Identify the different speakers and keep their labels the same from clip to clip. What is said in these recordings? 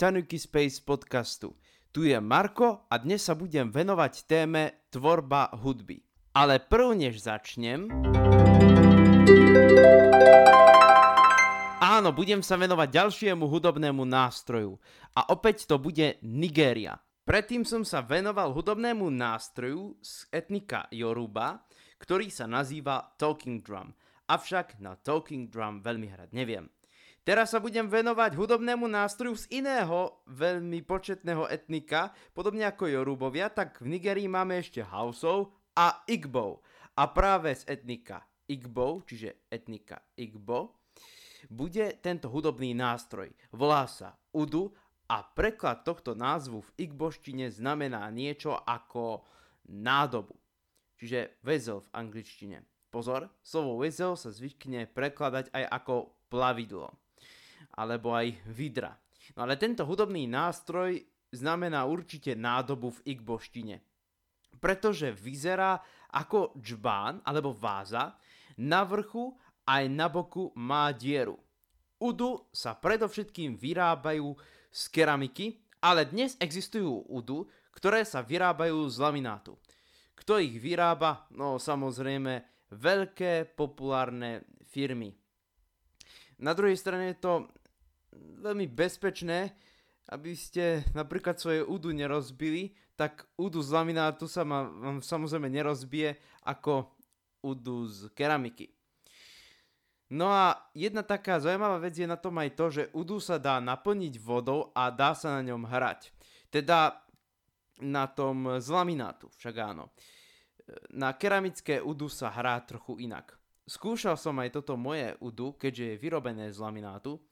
Speaker 1: Tanuki Space podcastu. Tu je Marko a dnes sa budem venovať téme tvorba hudby. Ale prv než začnem... Áno, budem sa venovať ďalšiemu hudobnému nástroju. A opäť to bude Nigéria. Predtým som sa venoval hudobnému nástroju z etnika Yoruba, ktorý sa nazýva Talking Drum. Avšak na Talking Drum veľmi hrať neviem. Teraz sa budem venovať hudobnému nástroju z iného veľmi početného etnika, podobne ako Jorubovia, tak v Nigerii máme ešte Hausov a Igbo. A práve z etnika Igbo, čiže etnika Igbo, bude tento hudobný nástroj. Volá sa Udu a preklad tohto názvu v igboštine znamená niečo ako nádobu, čiže väzel v angličtine. Pozor, slovo väzel sa zvykne prekladať aj ako plavidlo alebo aj vidra. No ale tento hudobný nástroj znamená určite nádobu v igboštine. Pretože vyzerá ako džbán alebo váza, na vrchu aj na boku má dieru. Udu sa predovšetkým vyrábajú z keramiky, ale dnes existujú udu, ktoré sa vyrábajú z laminátu. Kto ich vyrába? No samozrejme veľké populárne firmy. Na druhej strane je to veľmi bezpečné, aby ste napríklad svoje údu nerozbili, tak údu z laminátu sa ma, vám samozrejme nerozbije ako údu z keramiky. No a jedna taká zaujímavá vec je na tom aj to, že údu sa dá naplniť vodou a dá sa na ňom hrať. Teda na tom z laminátu, však áno. Na keramické údu sa hrá trochu inak. Skúšal som aj toto moje udu, keďže je vyrobené z laminátu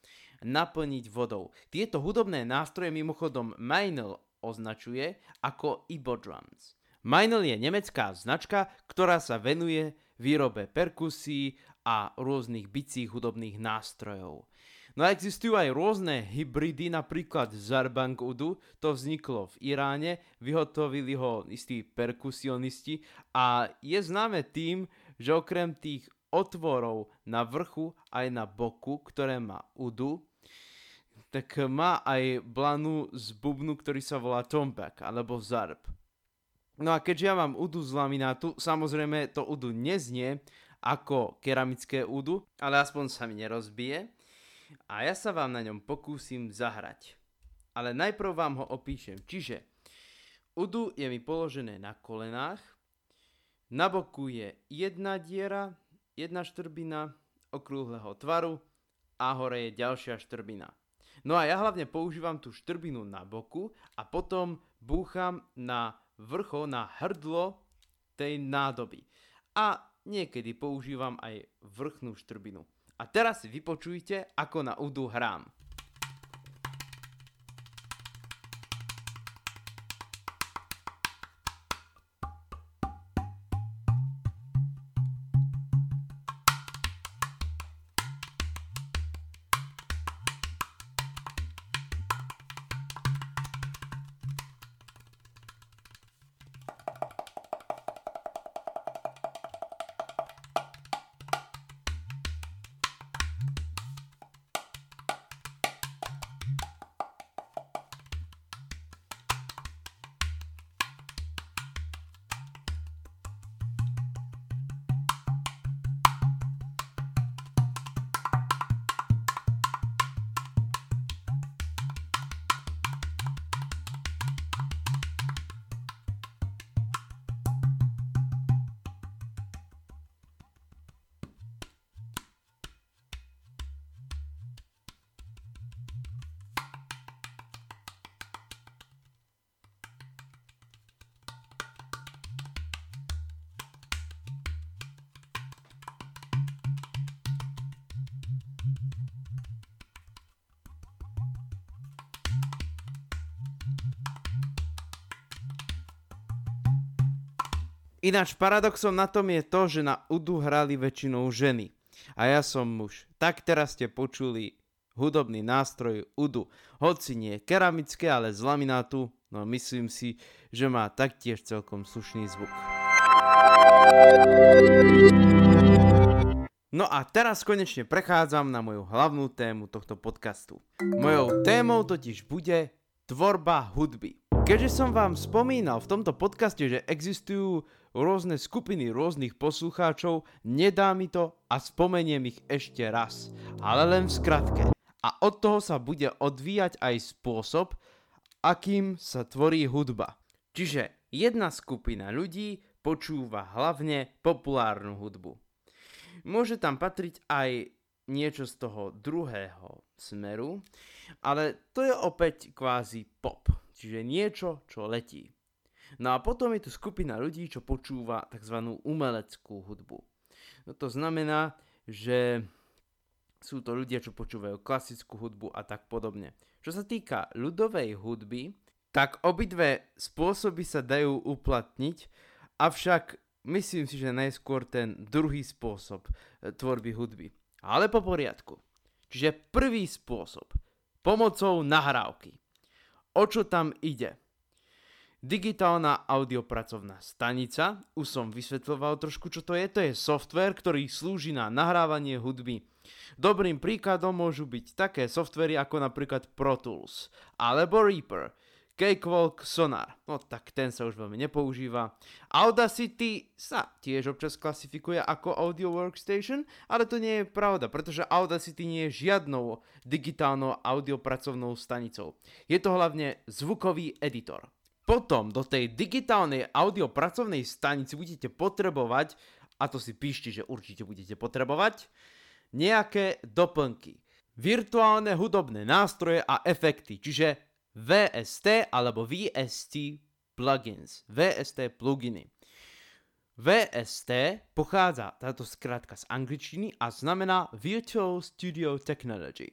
Speaker 1: naplniť vodou. Tieto hudobné nástroje mimochodom Meinl označuje ako Ibo Drums. Meinl je nemecká značka, ktorá sa venuje výrobe perkusí a rôznych bicích hudobných nástrojov. No a existujú aj rôzne hybridy, napríklad Zarbang Udu, to vzniklo v Iráne, vyhotovili ho istí perkusionisti a je známe tým, že okrem tých otvorov na vrchu aj na boku, ktoré má Udu, tak má aj blanu z bubnu, ktorý sa volá tombak alebo zarb. No a keďže ja mám udu z laminátu, samozrejme to udu neznie ako keramické udu, ale aspoň sa mi nerozbije a ja sa vám na ňom pokúsim zahrať. Ale najprv vám ho opíšem. Čiže udu je mi položené na kolenách, na boku je jedna diera, jedna štrbina okrúhleho tvaru a hore je ďalšia štrbina. No a ja hlavne používam tú štrbinu na boku a potom búcham na vrcho, na hrdlo tej nádoby. A niekedy používam aj vrchnú štrbinu. A teraz si vypočujte, ako na udu hrám. Ináč paradoxom na tom je to, že na Udu hrali väčšinou ženy. A ja som muž. Tak teraz ste počuli hudobný nástroj Udu. Hoci nie keramické, ale z laminátu, no myslím si, že má taktiež celkom slušný zvuk. No a teraz konečne prechádzam na moju hlavnú tému tohto podcastu. Mojou témou totiž bude tvorba hudby. Keďže som vám spomínal v tomto podcaste, že existujú rôzne skupiny rôznych poslucháčov, nedá mi to a spomeniem ich ešte raz, ale len v skratke. A od toho sa bude odvíjať aj spôsob, akým sa tvorí hudba. Čiže jedna skupina ľudí počúva hlavne populárnu hudbu. Môže tam patriť aj niečo z toho druhého smeru, ale to je opäť kvázi pop, čiže niečo, čo letí. No a potom je tu skupina ľudí, čo počúva tzv. umeleckú hudbu. No to znamená, že sú to ľudia, čo počúvajú klasickú hudbu a tak podobne. Čo sa týka ľudovej hudby, tak obidve spôsoby sa dajú uplatniť, avšak myslím si, že najskôr ten druhý spôsob e, tvorby hudby. Ale po poriadku. Čiže prvý spôsob. Pomocou nahrávky. O čo tam ide? Digitálna audiopracovná stanica, už som vysvetľoval trošku, čo to je. To je software, ktorý slúži na nahrávanie hudby. Dobrým príkladom môžu byť také softvery ako napríklad Pro Tools alebo Reaper, Cakewalk Sonar, no tak ten sa už veľmi nepoužíva. Audacity sa tiež občas klasifikuje ako audio workstation, ale to nie je pravda, pretože Audacity nie je žiadnou digitálnou audiopracovnou stanicou. Je to hlavne zvukový editor. Potom do tej digitálnej audiopracovnej stanici budete potrebovať, a to si píšte, že určite budete potrebovať, nejaké doplnky. Virtuálne hudobné nástroje a efekty, čiže VST alebo VST plugins. VST pluginy. VST pochádza táto skratka z angličtiny a znamená Virtual Studio Technology.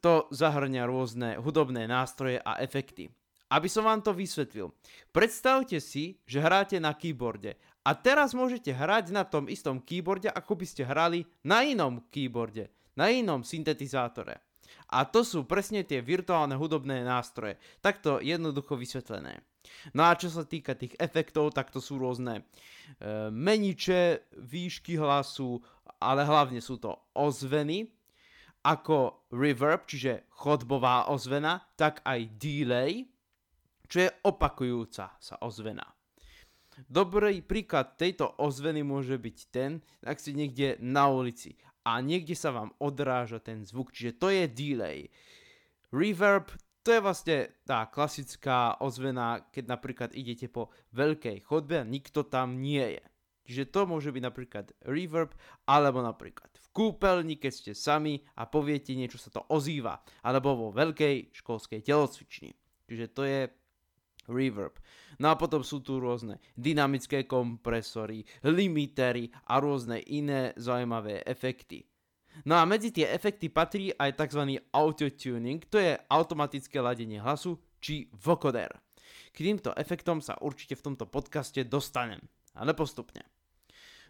Speaker 1: To zahrňa rôzne hudobné nástroje a efekty. Aby som vám to vysvetlil, predstavte si, že hráte na keyboarde a teraz môžete hrať na tom istom keyboarde, ako by ste hrali na inom keyboarde, na inom syntetizátore. A to sú presne tie virtuálne hudobné nástroje. Takto jednoducho vysvetlené. No a čo sa týka tých efektov, tak to sú rôzne e, meniče, výšky hlasu, ale hlavne sú to ozveny, ako reverb, čiže chodbová ozvena, tak aj delay, čo je opakujúca sa ozvena. Dobrý príklad tejto ozveny môže byť ten, ak si niekde na ulici a niekde sa vám odráža ten zvuk, čiže to je delay. Reverb, to je vlastne tá klasická ozvena, keď napríklad idete po veľkej chodbe a nikto tam nie je. Čiže to môže byť napríklad reverb, alebo napríklad v kúpeľni, keď ste sami a poviete niečo sa to ozýva, alebo vo veľkej školskej telocvični. Čiže to je reverb. No a potom sú tu rôzne dynamické kompresory, limitery a rôzne iné zaujímavé efekty. No a medzi tie efekty patrí aj tzv. autotuning, to je automatické ladenie hlasu či vocoder. K týmto efektom sa určite v tomto podcaste dostanem, ale postupne.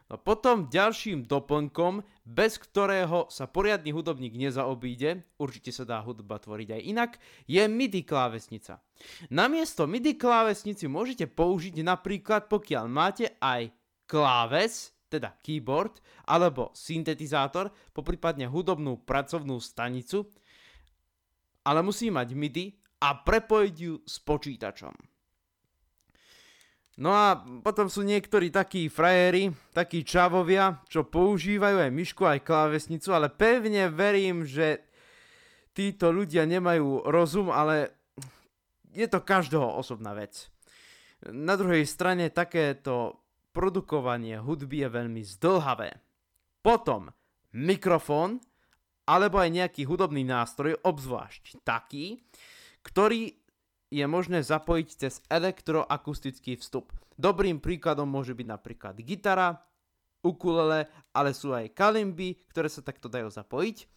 Speaker 1: No potom ďalším doplnkom, bez ktorého sa poriadny hudobník nezaobíde, určite sa dá hudba tvoriť aj inak, je MIDI klávesnica. Namiesto MIDI klávesnici môžete použiť napríklad, pokiaľ máte aj kláves, teda keyboard, alebo syntetizátor, poprípadne hudobnú pracovnú stanicu, ale musí mať MIDI a prepojiť ju s počítačom. No a potom sú niektorí takí frajeri, takí čavovia, čo používajú aj myšku, aj klávesnicu, ale pevne verím, že títo ľudia nemajú rozum, ale je to každého osobná vec. Na druhej strane takéto produkovanie hudby je veľmi zdlhavé. Potom mikrofón alebo aj nejaký hudobný nástroj, obzvlášť taký, ktorý je možné zapojiť cez elektroakustický vstup. Dobrým príkladom môže byť napríklad gitara, ukulele, ale sú aj kalimby, ktoré sa takto dajú zapojiť.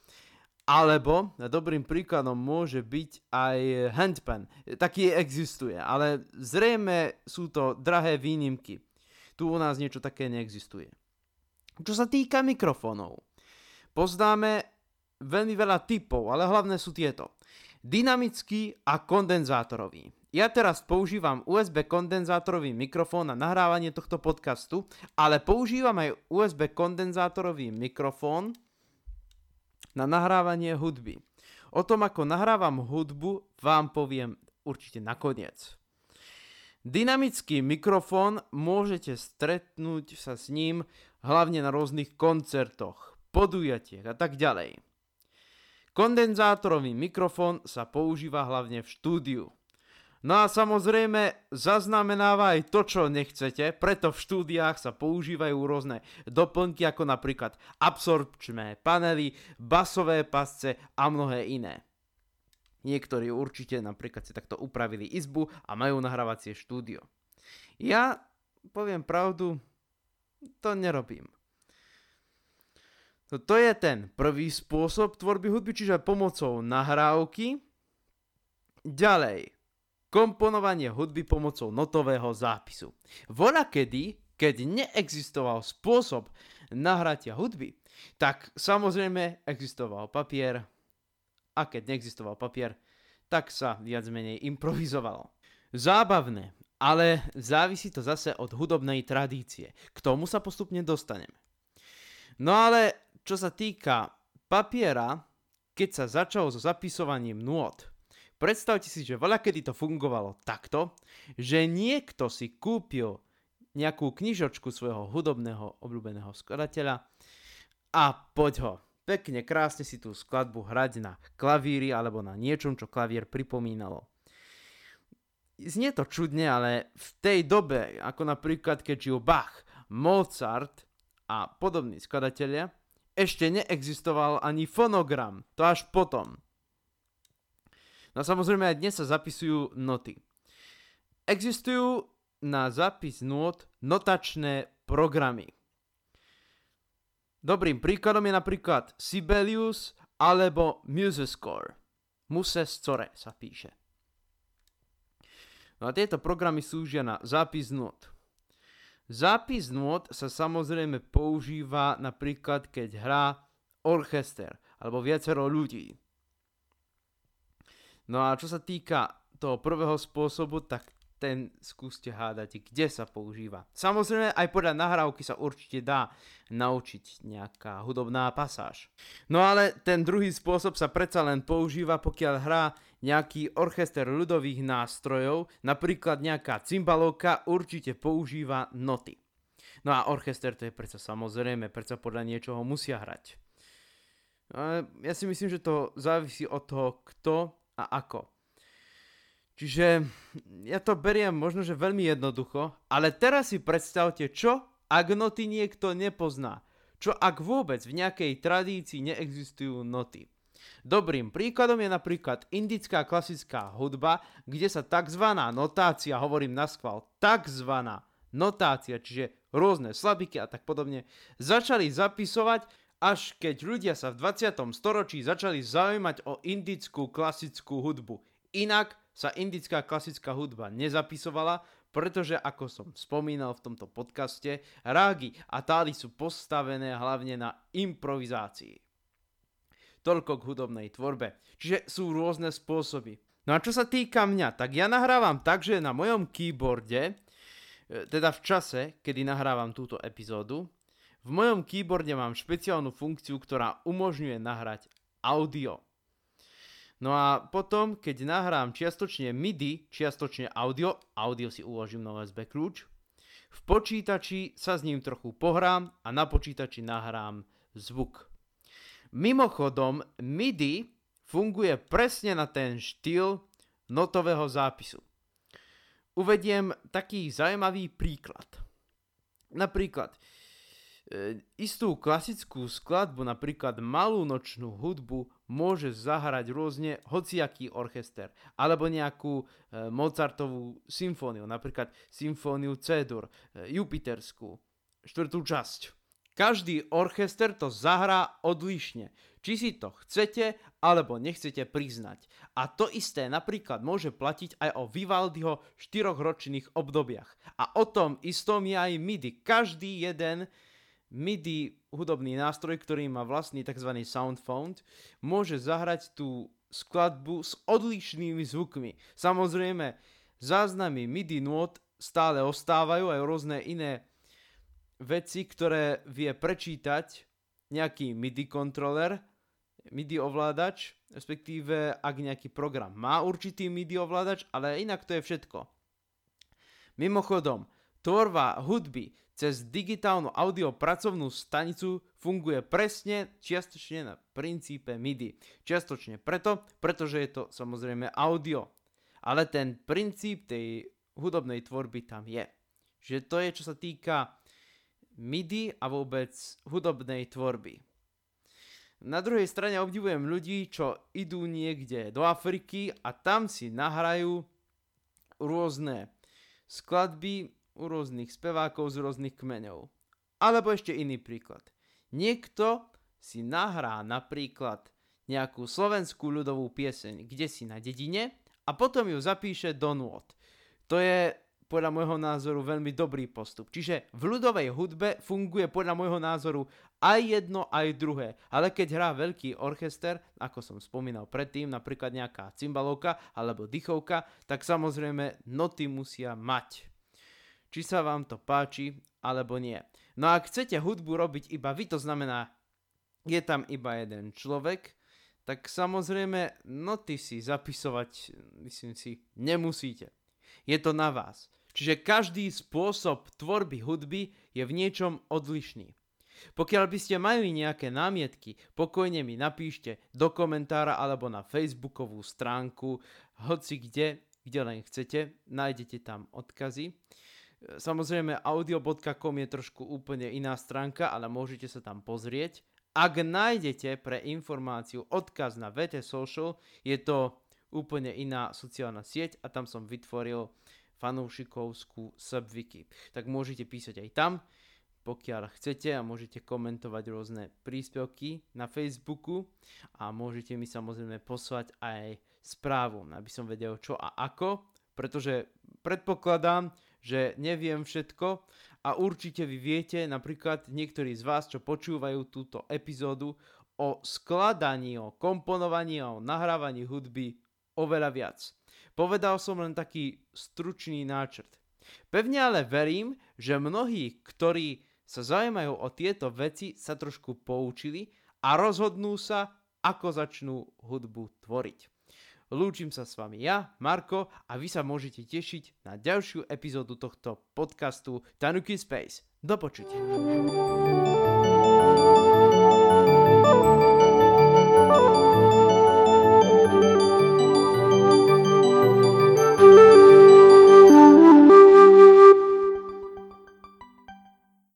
Speaker 1: Alebo dobrým príkladom môže byť aj handpan. Taký existuje, ale zrejme sú to drahé výnimky. Tu u nás niečo také neexistuje. Čo sa týka mikrofónov, poznáme veľmi veľa typov, ale hlavné sú tieto dynamický a kondenzátorový. ja teraz používam USB kondenzátorový mikrofón na nahrávanie tohto podcastu, ale používam aj USB kondenzátorový mikrofón na nahrávanie hudby. O tom, ako nahrávam hudbu, vám poviem určite nakoniec. Dynamický mikrofón môžete stretnúť sa s ním hlavne na rôznych koncertoch, podujatiach a tak ďalej. Kondenzátorový mikrofón sa používa hlavne v štúdiu. No a samozrejme zaznamenáva aj to, čo nechcete, preto v štúdiách sa používajú rôzne doplnky ako napríklad absorpčné panely, basové pasce a mnohé iné. Niektorí určite napríklad si takto upravili izbu a majú nahrávacie štúdio. Ja poviem pravdu, to nerobím. No to je ten prvý spôsob tvorby hudby, čiže pomocou nahrávky. Ďalej, komponovanie hudby pomocou notového zápisu. Voľa kedy, keď neexistoval spôsob nahratia hudby, tak samozrejme existoval papier a keď neexistoval papier, tak sa viac menej improvizovalo. Zábavné, ale závisí to zase od hudobnej tradície. K tomu sa postupne dostaneme. No ale čo sa týka papiera, keď sa začalo so zapisovaním nôd, Predstavte si, že veľa kedy to fungovalo takto, že niekto si kúpil nejakú knižočku svojho hudobného obľúbeného skladateľa a poď ho pekne, krásne si tú skladbu hrať na klavíri alebo na niečom, čo klavír pripomínalo. Znie to čudne, ale v tej dobe, ako napríklad keď žil Bach, Mozart a podobní skladatelia, ešte neexistoval ani fonogram, to až potom. No samozrejme aj dnes sa zapisujú noty. Existujú na zápis not notačné programy. Dobrým príkladom je napríklad Sibelius alebo Musescore. Musescore sa píše. No a tieto programy slúžia na zápis not. Zápis not sa samozrejme používa napríklad, keď hrá orchester alebo viacero ľudí. No a čo sa týka toho prvého spôsobu, tak ten skúste hádať, kde sa používa. Samozrejme, aj podľa nahrávky sa určite dá naučiť nejaká hudobná pasáž. No ale ten druhý spôsob sa predsa len používa, pokiaľ hrá nejaký orchester ľudových nástrojov, napríklad nejaká cymbalovka určite používa noty. No a orchester to je predsa samozrejme, predsa podľa niečoho musia hrať. Ja si myslím, že to závisí od toho, kto a ako. Čiže ja to beriem možno, že veľmi jednoducho, ale teraz si predstavte, čo ak noty niekto nepozná. Čo ak vôbec v nejakej tradícii neexistujú noty. Dobrým príkladom je napríklad indická klasická hudba, kde sa tzv. notácia, hovorím na schvál, tzv. notácia, čiže rôzne slabiky a tak podobne, začali zapisovať až keď ľudia sa v 20. storočí začali zaujímať o indickú klasickú hudbu. Inak sa indická klasická hudba nezapisovala, pretože ako som spomínal v tomto podcaste, rágy a tály sú postavené hlavne na improvizácii. Toľko k hudobnej tvorbe. Čiže sú rôzne spôsoby. No a čo sa týka mňa, tak ja nahrávam tak, že na mojom keyboarde, e, teda v čase, kedy nahrávam túto epizódu, v mojom keyboarde mám špeciálnu funkciu, ktorá umožňuje nahrať audio. No a potom, keď nahrám čiastočne MIDI, čiastočne audio, audio si uložím na USB kľúč, v počítači sa s ním trochu pohrám a na počítači nahrám zvuk. Mimochodom, MIDI funguje presne na ten štýl notového zápisu. Uvediem taký zaujímavý príklad. Napríklad, E, istú klasickú skladbu, napríklad malú nočnú hudbu, môže zahrať rôzne hociaký orchester, alebo nejakú e, Mozartovú symfóniu, napríklad symfóniu C-dur, e, Jupiterskú, štvrtú časť. Každý orchester to zahrá odlišne, či si to chcete alebo nechcete priznať. A to isté napríklad môže platiť aj o Vivaldiho štyroch ročných obdobiach. A o tom istom je aj MIDI. Každý jeden MIDI hudobný nástroj, ktorý má vlastný tzv. sound font, môže zahrať tú skladbu s odlišnými zvukmi. Samozrejme, záznamy MIDI nôd stále ostávajú aj rôzne iné veci, ktoré vie prečítať nejaký MIDI kontroler, MIDI ovládač, respektíve ak nejaký program má určitý MIDI ovládač, ale inak to je všetko. Mimochodom, tvorba hudby cez digitálnu audio pracovnú stanicu funguje presne čiastočne na princípe MIDI. Čiastočne preto, pretože je to samozrejme audio. Ale ten princíp tej hudobnej tvorby tam je. Že to je, čo sa týka MIDI a vôbec hudobnej tvorby. Na druhej strane obdivujem ľudí, čo idú niekde do Afriky a tam si nahrajú rôzne skladby u rôznych spevákov z rôznych kmeňov. Alebo ešte iný príklad. Niekto si nahrá napríklad nejakú slovenskú ľudovú pieseň, kde si na dedine a potom ju zapíše do nôd. To je podľa môjho názoru veľmi dobrý postup. Čiže v ľudovej hudbe funguje podľa môjho názoru aj jedno, aj druhé. Ale keď hrá veľký orchester, ako som spomínal predtým, napríklad nejaká cymbalovka alebo dychovka, tak samozrejme noty musia mať. Či sa vám to páči, alebo nie. No a ak chcete hudbu robiť iba vy, to znamená, je tam iba jeden človek, tak samozrejme noty si zapisovať, myslím si, nemusíte. Je to na vás. Čiže každý spôsob tvorby hudby je v niečom odlišný. Pokiaľ by ste mali nejaké námietky, pokojne mi napíšte do komentára alebo na facebookovú stránku, hoci kde, kde len chcete, nájdete tam odkazy. Samozrejme audio.com je trošku úplne iná stránka, ale môžete sa tam pozrieť. Ak nájdete pre informáciu odkaz na VT Social, je to úplne iná sociálna sieť a tam som vytvoril fanúšikovskú subwiki. Tak môžete písať aj tam, pokiaľ chcete a môžete komentovať rôzne príspevky na Facebooku a môžete mi samozrejme poslať aj správu, aby som vedel čo a ako, pretože predpokladám, že neviem všetko a určite vy viete, napríklad niektorí z vás, čo počúvajú túto epizódu, o skladaní, o komponovaní a o nahrávaní hudby oveľa viac. Povedal som len taký stručný náčrt. Pevne ale verím, že mnohí, ktorí sa zaujímajú o tieto veci, sa trošku poučili a rozhodnú sa, ako začnú hudbu tvoriť. Lúčim sa s vami ja, Marko, a vy sa môžete tešiť na ďalšiu epizódu tohto podcastu Tanuki Space. Do počutia.